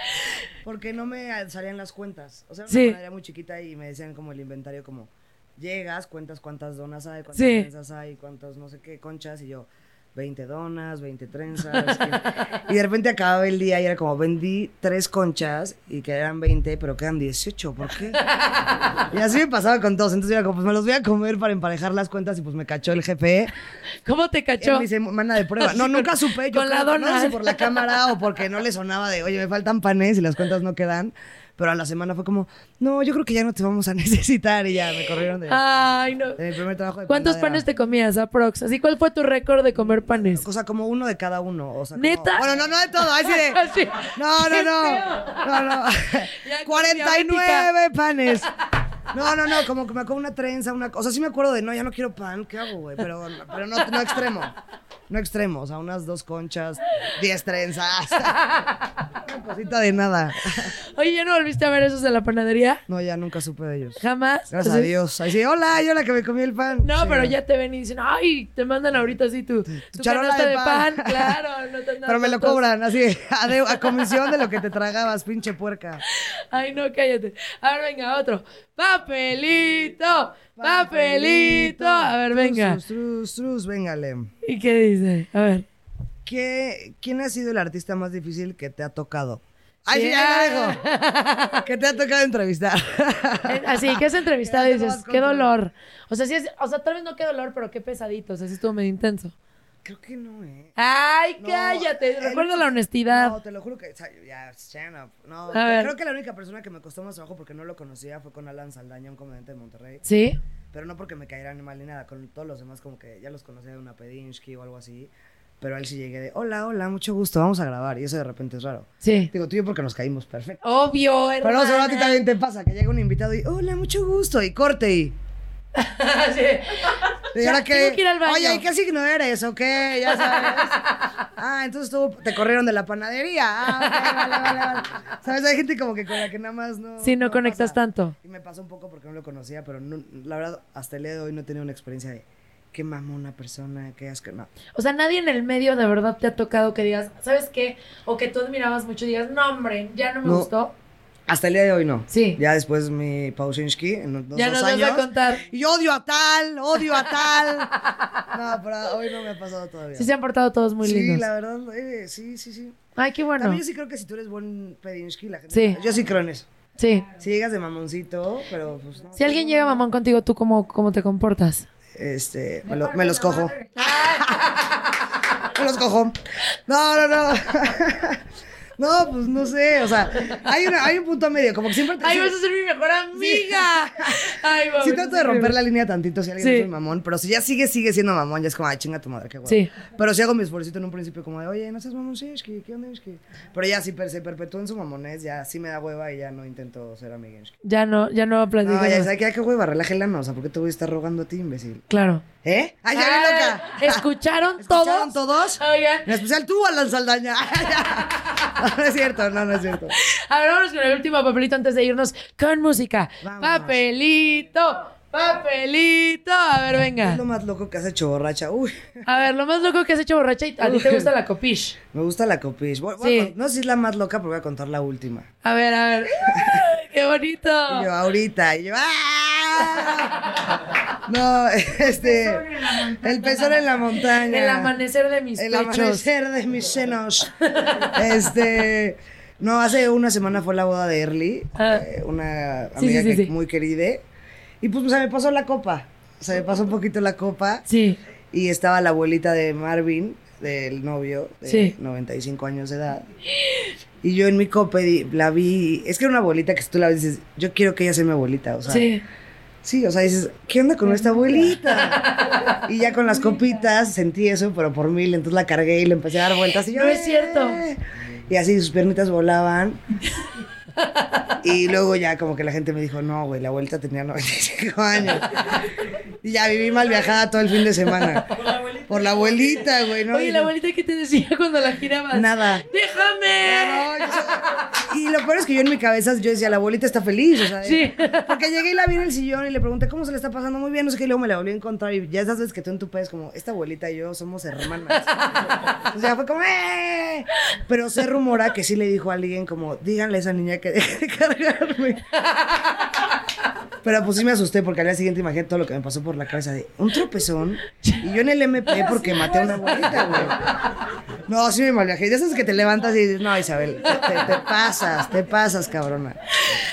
porque no me salían las cuentas. O sea, era una Sí. panadería muy chiquita y me decían como el inventario como llegas, cuentas cuántas donas hay, cuántas Sí. trenzas hay, cuántas no sé qué conchas y yo 20 donas, 20 trenzas. y, y de repente acababa el día y era como vendí tres conchas y que eran 20, pero quedan 18, ¿por qué? y así me pasaba con todos, entonces yo era como pues me los voy a comer para emparejar las cuentas y pues me cachó el jefe. ¿Cómo te Él cachó? me semana de prueba. No, nunca supe. Yo con la no sé dona. si por la cámara o porque no le sonaba de, oye, me faltan panes y las cuentas no quedan. Pero a la semana fue como, no, yo creo que ya no te vamos a necesitar. Y ya me corrieron de, Ay, no. de mi primer trabajo de ¿Cuántos panadera. panes te comías, aprox? Así, ¿cuál fue tu récord de comer panes? O sea, como uno de cada uno. O sea, como- ¿Neta? Bueno, no, no de todo. Así de. Así. No, no, no. No, no. Ya con 49 panes. No, no, no, como que me acuerdo una trenza, una cosa. O sea, sí me acuerdo de, no, ya no quiero pan, ¿qué hago, güey? Pero, pero no, no extremo. No extremo, o sea, unas dos conchas, 10 trenzas. Una cosita de nada. Oye, ¿ya no volviste a ver esos de la panadería? No, ya nunca supe de ellos. ¿Jamás? Gracias a Dios. Ahí sí, hola, yo la que me comí el pan. No, Sí, pero ya te ven y dicen, ay, te mandan ahorita así tu, tu charola de de pan. pan. Claro, no te Pero me lo cobran, así, a, de- a comisión de lo que te tragabas, pinche puerca. Ay, no, cállate. A ver, venga, otro. Papelito, papelito. A ver, venga. Trus, trus, trus, véngale. ¿Y qué dice? A ver. ¿Qué, ¿Quién ha sido el artista más difícil que te ha tocado? Ay, Sí. ya lo dejo. que te ha tocado entrevistar. Así que has entrevistado y dices, qué dolor. O sea, sí es, o sea, tal vez no qué dolor, pero qué pesadito. O sea, sí estuvo medio intenso. Creo que no, ¿eh? Ay, No, cállate. el- Recuerda la honestidad. No, te lo juro que. o sea, Ya, up. No, A ver. creo que la única persona que me costó más trabajo porque no lo conocía fue con Alan Saldaña, un comediante de Monterrey. ¿Sí? Pero no porque me cayeran mal ni nada. Con todos los demás, como que ya los conocía de una Pedinsky o algo así. Pero él sí llegué de: Hola, hola, mucho gusto, vamos a grabar. Y eso de repente es raro. Sí. Digo, tú y yo porque nos caímos perfecto. Obvio, Pero no, seguro a ti hermana. también te pasa que llega un invitado y, hola, mucho gusto, y corte y. Sí. Y ahora que, tengo que ir al baño. Oye, ¿y qué signo eres? ¿O qué? Ya sabes. Ah, entonces tú te corrieron de la panadería. Ah, vale, vale, vale. Sabes, hay gente como que con la que nada más no. Sí, no conectas pasa. tanto. Y me pasó un poco porque no lo conocía, pero no- la verdad, hasta el día de hoy no he tenido una experiencia de qué mamó una persona, qué asco. No. O sea, nadie en el medio de verdad te ha tocado que digas, ¿sabes qué? O que tú admirabas mucho y digas, no, hombre, ya no me No. gustó. Hasta el día de hoy no. Sí. Ya después mi Pausinski, en los Ya dos nos vas años. a contar. Y odio a tal, odio a tal. No, pero hoy no me ha pasado todavía. Sí se han portado todos muy sí, lindos. la verdad, eh, sí, sí, sí. Ay, qué bueno. También yo sí creo que si tú eres buen Pedinsky, la gente. Sí. Yo sí creo en eso. Sí. Si llegas de mamoncito, pero pues no. Si alguien llega mamón contigo, ¿tú cómo, cómo te comportas? Este, me, lo- me los cojo. me los cojo. No, no, no. No, pues no sé, o sea, hay, una- hay un punto medio, como que siempre... te- Ay, sí- vas a ser mi mejor amiga. Ay, mami, Sí trato de romper la línea tantito si alguien Sí. es un mamón, pero si ya sigue, sigue siendo mamón, ya es como, ay, chinga tu madre, qué guay. Sí. Pero si hago mi esfuerzo en un principio como de, oye, no seas mamón, sí, es que, ¿qué onda, es que? Pero ya si per- se perpetúa en su mamonés, ya sí me da hueva y ya no intento ser amiga. es que- Ya no, ya no platico. No, ya sabes ay, qué hueva, relájela, no, o sea, ¿por qué te voy a estar rogando a ti, imbécil? Claro. ¿Eh? ¡Ay, ya Ah, vi loca! ¿Escucharon, ¿Escucharon todos? todos? Oigan. En especial tú, Alan Saldaña. no, no es cierto, no, no es cierto. A ver, vámonos con el último papelito antes de irnos con música. Vámonos. Papelito, papelito. A ver, Es venga. lo más loco que has hecho, borracha. Uy, A ver, lo más loco que has hecho borracha y a ti te gusta la copish. me gusta la copish. Voy- voy Sí. a con- No sé si es la más loca, pero voy a contar la última. A ver, a ver. ¡Ay, ¡Qué bonito! Y yo, ahorita. Y yo, ¡ah! No, este. El pezón en la montaña. El amanecer de mis El pechos. amanecer de mis senos. Este. No, hace una semana fue la boda de Early, Ah. eh, una amiga sí, sí, que- sí. muy querida. Y pues se me pasó la copa. Se me pasó un poquito la copa. Sí. Y estaba la abuelita de Marvin, del novio, de Sí. 95 años de edad. Y yo en mi copa la vi. Es que era una abuelita que si tú la ves dices, yo quiero que ella sea mi abuelita. O sea, Sí. Sí, o sea, dices, ¿qué onda con esta abuelita? Y ya con las copitas sentí eso, pero por mil, entonces la cargué y le empecé a dar vueltas y yo. No es cierto. "Eh". Y así sus piernitas volaban. Y luego ya como que la gente me dijo, no, güey, la abuelita tenía 95 años. Y ya viví mal viajada todo el fin de semana. Por la abuelita, güey, ¿no? Oye, la abuelita, ¿qué te decía cuando la girabas? Nada. ¡Déjame! No, yo- y lo peor es que yo en mi cabeza yo decía, la abuelita está feliz, o sea, Sí. porque llegué y la vi en el sillón y le pregunté cómo se le está pasando muy bien, no sé qué, y luego me la volví a encontrar y ya esas veces que tú en tu país como, esta abuelita y yo somos hermanas. o sea, fue como, ¡eh! Pero se rumora que sí le dijo a alguien como, díganle a esa niña que deje de cargarme. Pero pues sí me asusté porque al día siguiente imaginé todo lo que me pasó por la cabeza de un tropezón y yo en el MP porque maté a una abuelita, güey. No, sí me malviajé. De esas que te levantas y dices, no, Isabel, te, pasas, te pasas, cabrona.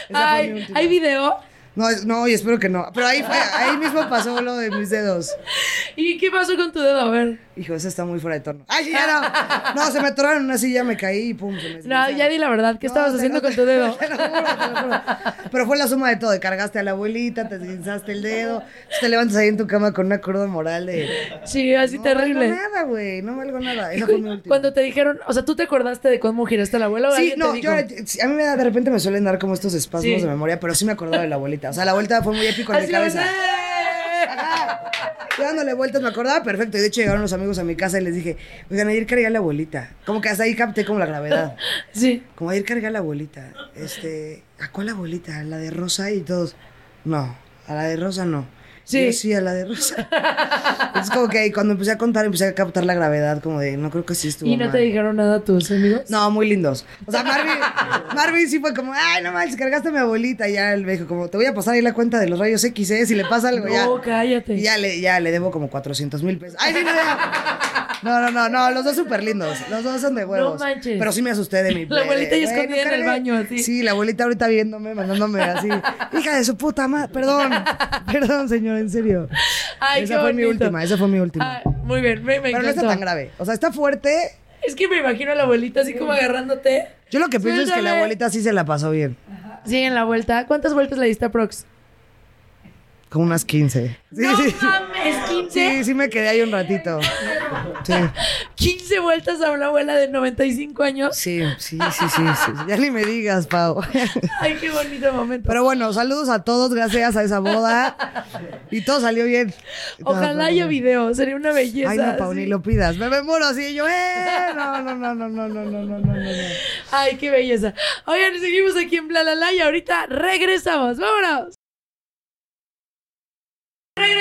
Esa Ay. ¿hay video? No, no, y espero que no. Pero ahí fue, ahí mismo pasó lo de mis dedos. ¿Y qué pasó con tu dedo? A ver. Hijo, eso está muy fuera de tono. ¡Ay, ya no! No, se me atoraron en una silla, me caí y pum, se me No, ya di la verdad. ¿Qué No, estabas haciendo con tu dedo? Te lo juro, te lo juro. Pero fue la suma de todo. Cargaste a la abuelita, te guinzaste el dedo, te levantas ahí en tu cama con una cruda moral de... Sí, así no terrible. valgo nada, güey, no valgo nada. Fue mi. Cuando te dijeron, o sea, ¿tú te acordaste de cómo giraste a la abuela Sí, no, te yo, dijo? sí, a mí me da, de repente me suelen dar como estos espasmos Sí. de memoria, pero sí me acordaba de la abuelita. O sea, la abuelita fue muy épico en mi Así la cabeza. ¡eh! Yo dándole vueltas me acordaba perfecto. Y de hecho llegaron los amigos a mi casa y les dije, oigan, ayer cargué a la abuelita. Como que hasta ahí capté como la gravedad. Sí. Como ayer cargué a la abuelita. Este, ¿a cuál abuelita? ¿A la de Rosa? Y todos, no, a la de Rosa no. Sí. Y yo, sí, a la de Rosa. es como que cuando empecé a contar, empecé a captar la gravedad, como de, no creo que sí estuvo ¿Y no mal. te dijeron nada tus amigos? No, muy lindos. O sea, Marvin, Marvin sí fue como, ay, no manches, cargaste a mi abuelita. Y ya él me dijo, como, te voy a pasar ahí la cuenta de los rayos X, ¿eh? Si le pasa algo, ya. No, cállate. Y ya le, ya le debo como 400 mil pesos. Ay, sí, no, ya. No, no, no, no, los dos súper lindos. Los dos son de huevos. No manches. Pero sí me asusté de mi La abuelita ya escondida en el baño, así. Sí, la abuelita ahorita viéndome, mandándome así. Hija de su puta madre. Perdón, perdón, señor, en serio. Ay, esa qué fue mi última, esa fue mi última. Ay, muy bien, me, me Pero no está tan grave. O sea, está fuerte. Es que me imagino a la abuelita así como agarrándote. Yo lo que pienso es que la abuelita sí se la pasó bien. Sí, en la vuelta. ¿Cuántas vueltas le diste a Prox? Como unas 15. Sí, no sí. mames, 15. Sí, sí me quedé ahí un ratito. Sí. 15 vueltas a una abuela de 95 años. Sí, sí, sí, sí, sí. Ya ni me digas, Pau. Ay, qué bonito momento. Pero bueno, saludos a todos, gracias a esa boda. Y todo salió bien. Ojalá haya video, sería una belleza. Ay, no, Pau, ni lo pidas. Me, me muero así. Yo, eh. No, no, no, no, no, no, no, no, no, no. no. Ay, qué belleza. Oigan, seguimos aquí en Bla La La y ahorita regresamos. ¡Vámonos!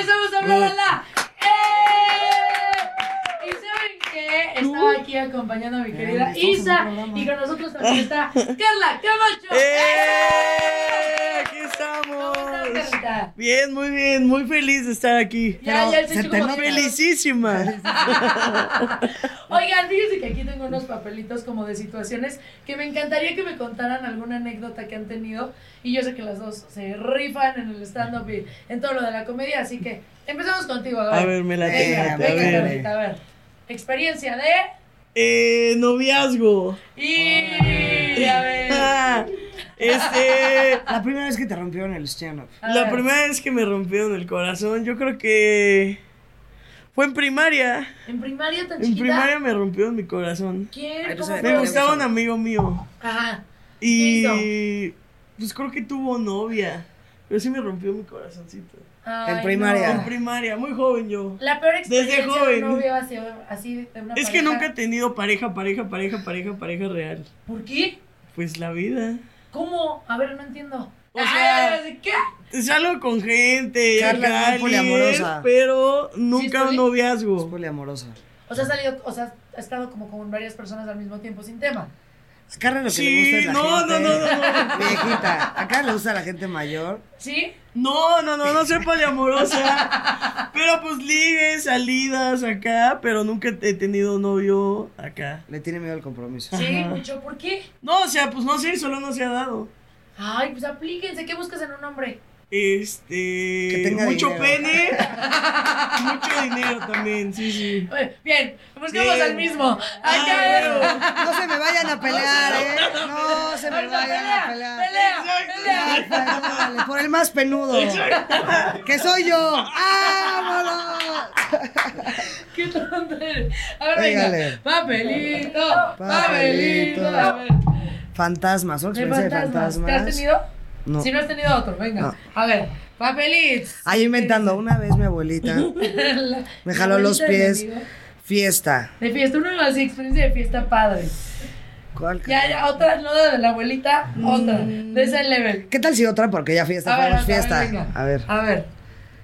Regresamos a Bla La La. Estaba aquí acompañando a mi querida Isa y con nosotros también está Carla Camacho. ¡Eh! Aquí ¿Cómo estamos. estás, Carlita? Bien, muy bien, muy feliz de estar aquí. Ya, ya se te como Felicísima. Oigan, fíjense que aquí tengo unos papelitos como de situaciones que me encantaría que me contaran alguna anécdota que han tenido. Y yo sé que las dos se rifan en el stand-up y en todo lo de la comedia, así que empezamos contigo. A ver, A ver, me la tengo. A venga, ver. A ver. Experiencia de. Eh, noviazgo. Y a ver. Este. La primera vez que te rompieron el stand-up. La ver. primera vez que me rompieron el corazón, yo creo que. Fue en primaria. En primaria tan En primaria me rompieron mi corazón. ¿Quién? Ay, no ¿Cómo sé, Me gustaba un amigo mío. Ajá. Y. Pues creo que tuvo novia. Pero sí me rompió mi corazoncito. Ay, En primaria. En primaria, muy joven yo. La peor experiencia Desde joven. de un novio así, así de una Es que nunca he tenido pareja, pareja, pareja, pareja, pareja real. ¿Por qué? Pues la vida. ¿Cómo? A ver, no entiendo. O sea- Ay, ¿qué? Salgo con gente, Carla es poliamorosa. pero nunca un Es noviazgo. poliamorosa. O sea, ha salido, o sea, ha estado como con varias personas al mismo tiempo sin tema. A Carla lo que Sí, le gusta es la no, gente. no, no, no, Viejita. A Carla le gusta la gente mayor. ¿Sí? No, no, no, no soy poliamorosa. pero pues ligues, salidas acá, pero nunca he tenido novio acá. Le tiene miedo al compromiso. Sí, Ajá. mucho. ¿Por qué? No, o sea, pues no sé, solo no se ha dado. Ay, pues aplíquense. ¿Qué buscas en un hombre? Este. Que tenga mucho dinero. pene. mucho dinero también, sí, sí. Bien, buscamos Bien. al mismo. Ah, Acá No se me vayan a pelear, ¿eh? No se me vayan a pelea, pelear. pelea, pelea. Dale, por el más penudo. Que soy yo. ¡Vámonos! ¿Qué tonto eres? A ver, venga. Papelito, Papelito. papelito. A ver. Fantasmas, una ¿De experiencia de fantasmas? fantasmas. ¿Te has tenido? No. Si no has tenido otro, venga. No. A ver, papelitos. Ah, yo inventando. Una vez mi abuelita La- me jaló los abuelita de pies. Fiesta. De fiesta, una así, experiencia de fiesta padre. ¿Cuál? Ya, ya, otra, no de la abuelita, otra. De ese level. ¿Qué tal si otra? Porque ya fiesta, A ver, fuimos a ver, fiesta. venga. A ver, A ver.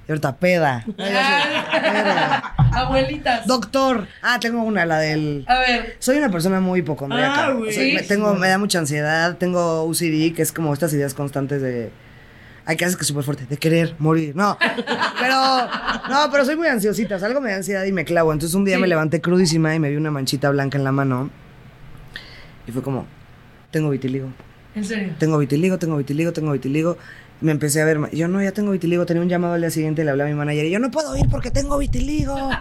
y ahorita peda. Peda. Abuelitas. Doctor. Ah, tengo una, la del. A ver. Soy una persona muy hipocondríaca. Ah, O güey. sea, me, tengo, me da mucha ansiedad, tengo UCD, que es como estas ideas constantes de. Hay que hacer que es súper fuerte, de querer morir. No, pero. No, pero soy muy ansiosita. o sea, algo me da ansiedad y me clavo. Entonces un día Sí. me levanté crudísima y me vi una manchita blanca en la mano. Y fue como: Tengo vitiligo. En serio. Tengo vitiligo, tengo vitiligo, tengo vitiligo. Me empecé a ver, yo no, ya tengo vitiligo, tenía un llamado al día siguiente, le hablé a mi manager y yo no puedo ir porque tengo vitiligo.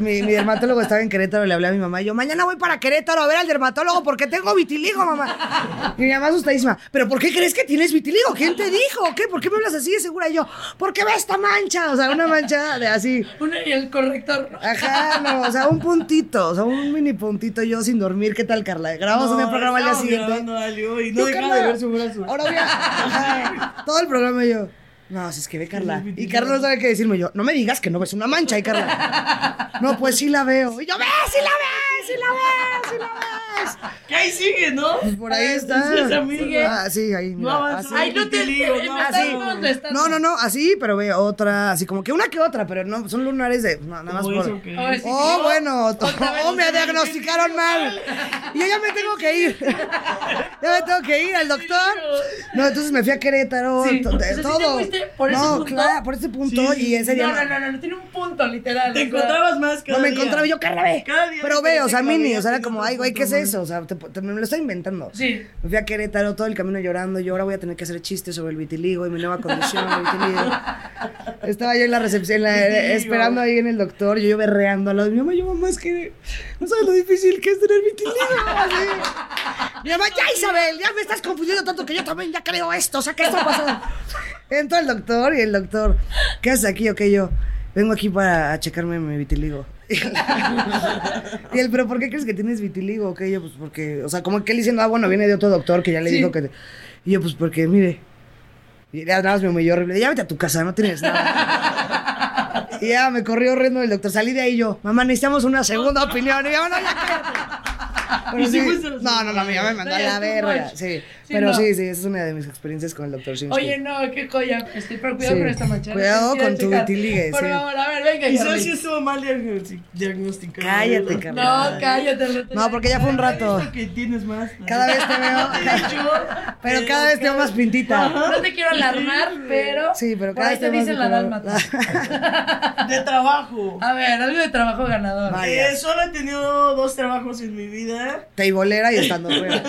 Mi, mi dermatólogo estaba en Querétaro, le hablé a mi mamá y yo, mañana voy para Querétaro a ver al dermatólogo porque tengo vitiligo, mamá. Y mi mamá asustadísima, ¿pero por qué crees que tienes vitiligo? ¿Quién te dijo? ¿Qué? ¿Por qué me hablas así de segura? Y yo, porque ve esta mancha, o sea, una mancha de así. Una y el corrector. Ajá, no, o sea, un puntito, o sea, un mini puntito yo sin dormir. ¿Qué tal, Carla? Grabamos un programa al día siguiente. grabando algo y no dejaba Carla, de ver su brazo. Ahora voy a. Todo el programa yo. No, si es que ve Carla. Y Carla no sabe qué decirme. Yo, no me digas que no ves una mancha. Y Carla, no, pues sí la veo. Y yo, ve, sí la ves, sí la ves, sí la ves. Que ahí sigue, ¿no? Pues por ahí está. Entonces, amiga. Ah, sí, ahí. No así. Ay, no te. me no. No, no, no, así, pero ve otra, así como que una que otra, pero no, son lunares de. No, nada más por. eso. Oh, bueno, vez oh, me vez. diagnosticaron mal. Y yo ya me tengo que ir. Ya me tengo que ir al doctor. No, entonces me fui a Querétaro. Sí. to- O sea, ¿sí te todo. por ese no, punto? claro, por ese punto. Sí, y ese día. No, no, no, no, no, tiene un punto literal. Te encontrabas más cada No me día. encontraba yo, Carla, ve. Cada día Pero ve, o sea, mini, o sea, era como, ay, güey, ¿qué es otro eso? O sea, te- te- me lo estoy inventando. Sí. Me fui a Querétaro todo el camino llorando. Yo ahora voy a tener que hacer chistes sobre el vitiligo y mi nueva condición, el vitiligo. Estaba yo en la recepción, la- Vitiligo. esperando ahí en el doctor. Yo, yo berreando a lo de mi mamá. Yo, mamá, es que no sabes lo difícil que es tener vitiligo. Así. Mi mamá, ya Isabel, ya me estás confundiendo tanto que yo también ya creo esto. O sea, ¿qué está pasando? Entro al doctor y el doctor, ¿qué haces aquí? Ok, yo vengo aquí para checarme mi vitiligo. Y él, ¿pero por qué crees que tienes vitiligo? Ok, yo, pues porque, o sea, como que él diciendo, ah, bueno, viene de otro doctor que ya le Sí. dijo que. te- Y yo, pues porque, mire. Y ya nada más me humilló horrible. Ya vete a tu casa, no tienes nada. y ya me corrió horrendo el doctor. Salí de ahí yo, mamá, necesitamos una segunda opinión. Y yo, no, ya cállate. Pero ¿Y si sí- no, no, no, mi mamá me mandó a la ya, verga. Sí, Sí, pero no. sí, sí, esa es una de mis experiencias con el doctor Shimsky. Oye, no, qué joya. Estoy pero cuidado Sí. con esta mancha. Cuidado con tu vitiligue, Por sí. favor, a ver, venga, Quizás sí estuvo mal diagnosti- diagnosticado. Cállate, ¿no? Carla. No, cállate. no No, porque ya fue un rato. Que tienes más. Cada vez te veo. Pero cada vez te veo más pintita. No te quiero alarmar, pero. Sí, pero cada vez te te dicen la más dálmata. De trabajo. A ver, algo de trabajo ganador. Eh, solo he tenido dos trabajos en mi vida. Teibolera y estando fuera.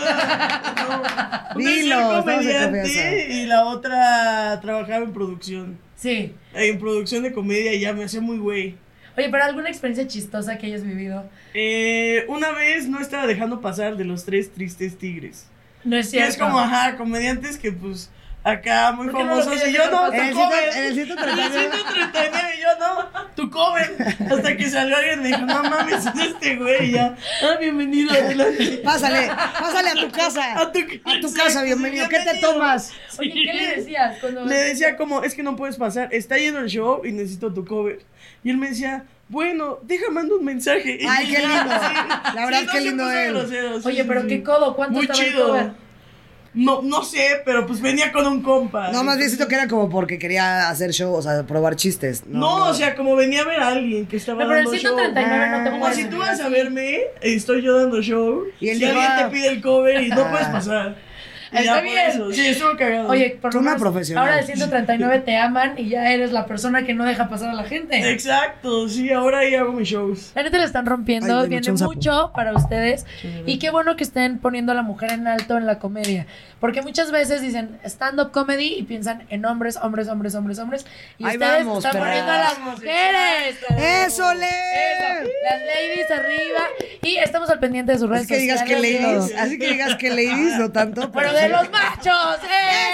Una Dilo, comediante y la otra trabajaba en producción. Sí. En producción de comedia y ya me hacía muy güey. Oye, pero alguna experiencia chistosa que hayas vivido. Eh, una vez no estaba dejando pasar de los tres tristes tigres. No es Que cierto. es como, ajá, comediantes que pues acá muy ¿Por qué no lo famosos y yo no, dejar En el, tu ciento- cover. en el 139. En el 139 y yo no, tu cover. Hasta que salió alguien y me dijo, no mames, es este güey y ya. Ah, bienvenido, adelante. Pásale, pásale a tu casa. A tu, A tu casa, bienvenido. ¿Qué te tomas? Oye, ¿qué le decías cuando Le decía como, es que no puedes pasar, está lleno el show y necesito tu cover. Y él me decía, bueno, deja mando un mensaje. Ay, qué ya, lindo. sí. La verdad, Sí, no qué lindo sí, Oye, pero qué codo, ¿cuánto Muy estaba el chido. cover? No, no sé, pero pues venía con un compa. No, más bien siento que era como porque quería hacer show, o sea, probar chistes. No, No, o sea, como venía a ver a alguien que estaba pero el dando show. 139 no te. Como si tú vas a verme, estoy yo dando show. Y si alguien te pide el cover y no Ah. puedes pasar. Está ya bien. eso. Sí, estuvo cagado. Oye, por Tú lo una menos profesional. ahora el 139 te aman y ya eres la persona que no deja pasar a la gente. Exacto, sí, ahora ahí hago mis shows. La neta la están rompiendo, Ay, viene mucho para ustedes. Y qué bueno que estén poniendo a la mujer en alto en la comedia. Porque muchas veces dicen stand-up comedy y piensan en hombres, hombres, hombres, hombres, hombres. Y Ahí ustedes vamos, están perras. poniendo a las mujeres. ¡Eso, le! Eso, Las ladies arriba. Y estamos al pendiente de sus redes Así que digas que sociales, ladies, así que digas que ladies, no tanto. Pero de los machos. ¡eh!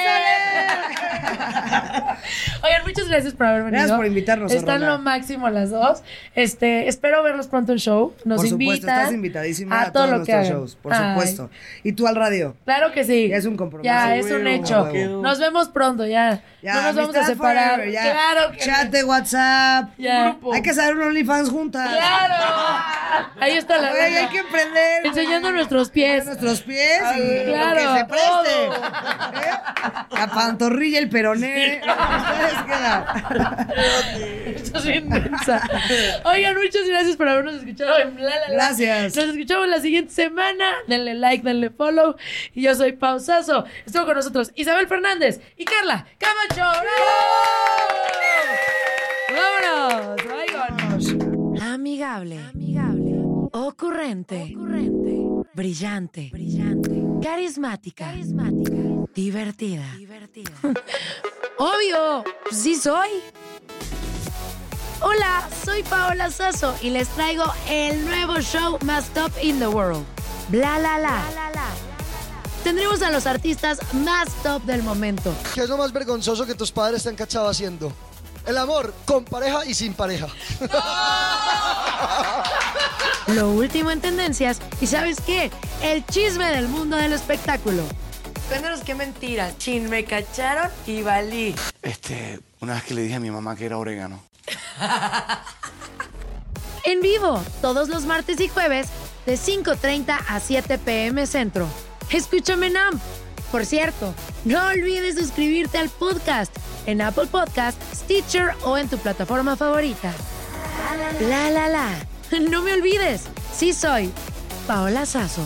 Oigan, muchas gracias por haber venido. Gracias por invitarnos, Están lo máximo las dos. Este, espero verlos pronto en show. Nos Por invitan. supuesto, estás invitadísima a, a todo todos que nuestros hagan. shows, por Ay, supuesto. Y tú al radio. Claro que sí. Ya es un compromiso. Ya es un hecho. Nos vemos pronto, ya. Ya, no nos vamos a separar. forever, ya. Claro que Chat de WhatsApp. Ya. Grupo. Hay que hacer un OnlyFans juntas. Claro. Ahí está la lana. hay que emprender. Enseñando nuestros pies. Nuestros pies y Claro, que se preste. todo. ¿Eh? La pantorrilla, el peroné. Ustedes quedan. Estás bien densa. Oigan, muchas gracias por habernos escuchado en La La La. Gracias. Nos escuchamos la siguiente semana. Denle like, denle follow. Y yo soy Pausazo. Estuvo con nosotros Isabel Fernández y Carla Camacho. ¡Vámonos! ¡Vámonos! Amigable. Amigable. Ocurrente. Ocurrente. Brillante. Brillante. Carismática. Carismática. Divertida. Divertida. Obvio. Sí soy. Hola, soy Paola Sasso y les traigo el nuevo show más top in the world. Bla la la. Tendremos a los artistas más top del momento. ¿Qué es lo más vergonzoso que tus padres te han cachado haciendo? El amor con pareja y sin pareja. Lo último en tendencias y ¿sabes qué? El chisme del mundo del espectáculo. Cuéntanos qué mentira. Chin, me cacharon y valí. Este, una vez que le dije a mi mamá que era orégano. En vivo, todos los martes y jueves, de 5.30 a 7 pm centro. Escúchame en AMP. Por cierto, no olvides suscribirte al podcast en Apple Podcast, Stitcher o en tu plataforma favorita. La la la. No me olvides, sí soy Paola Sazo.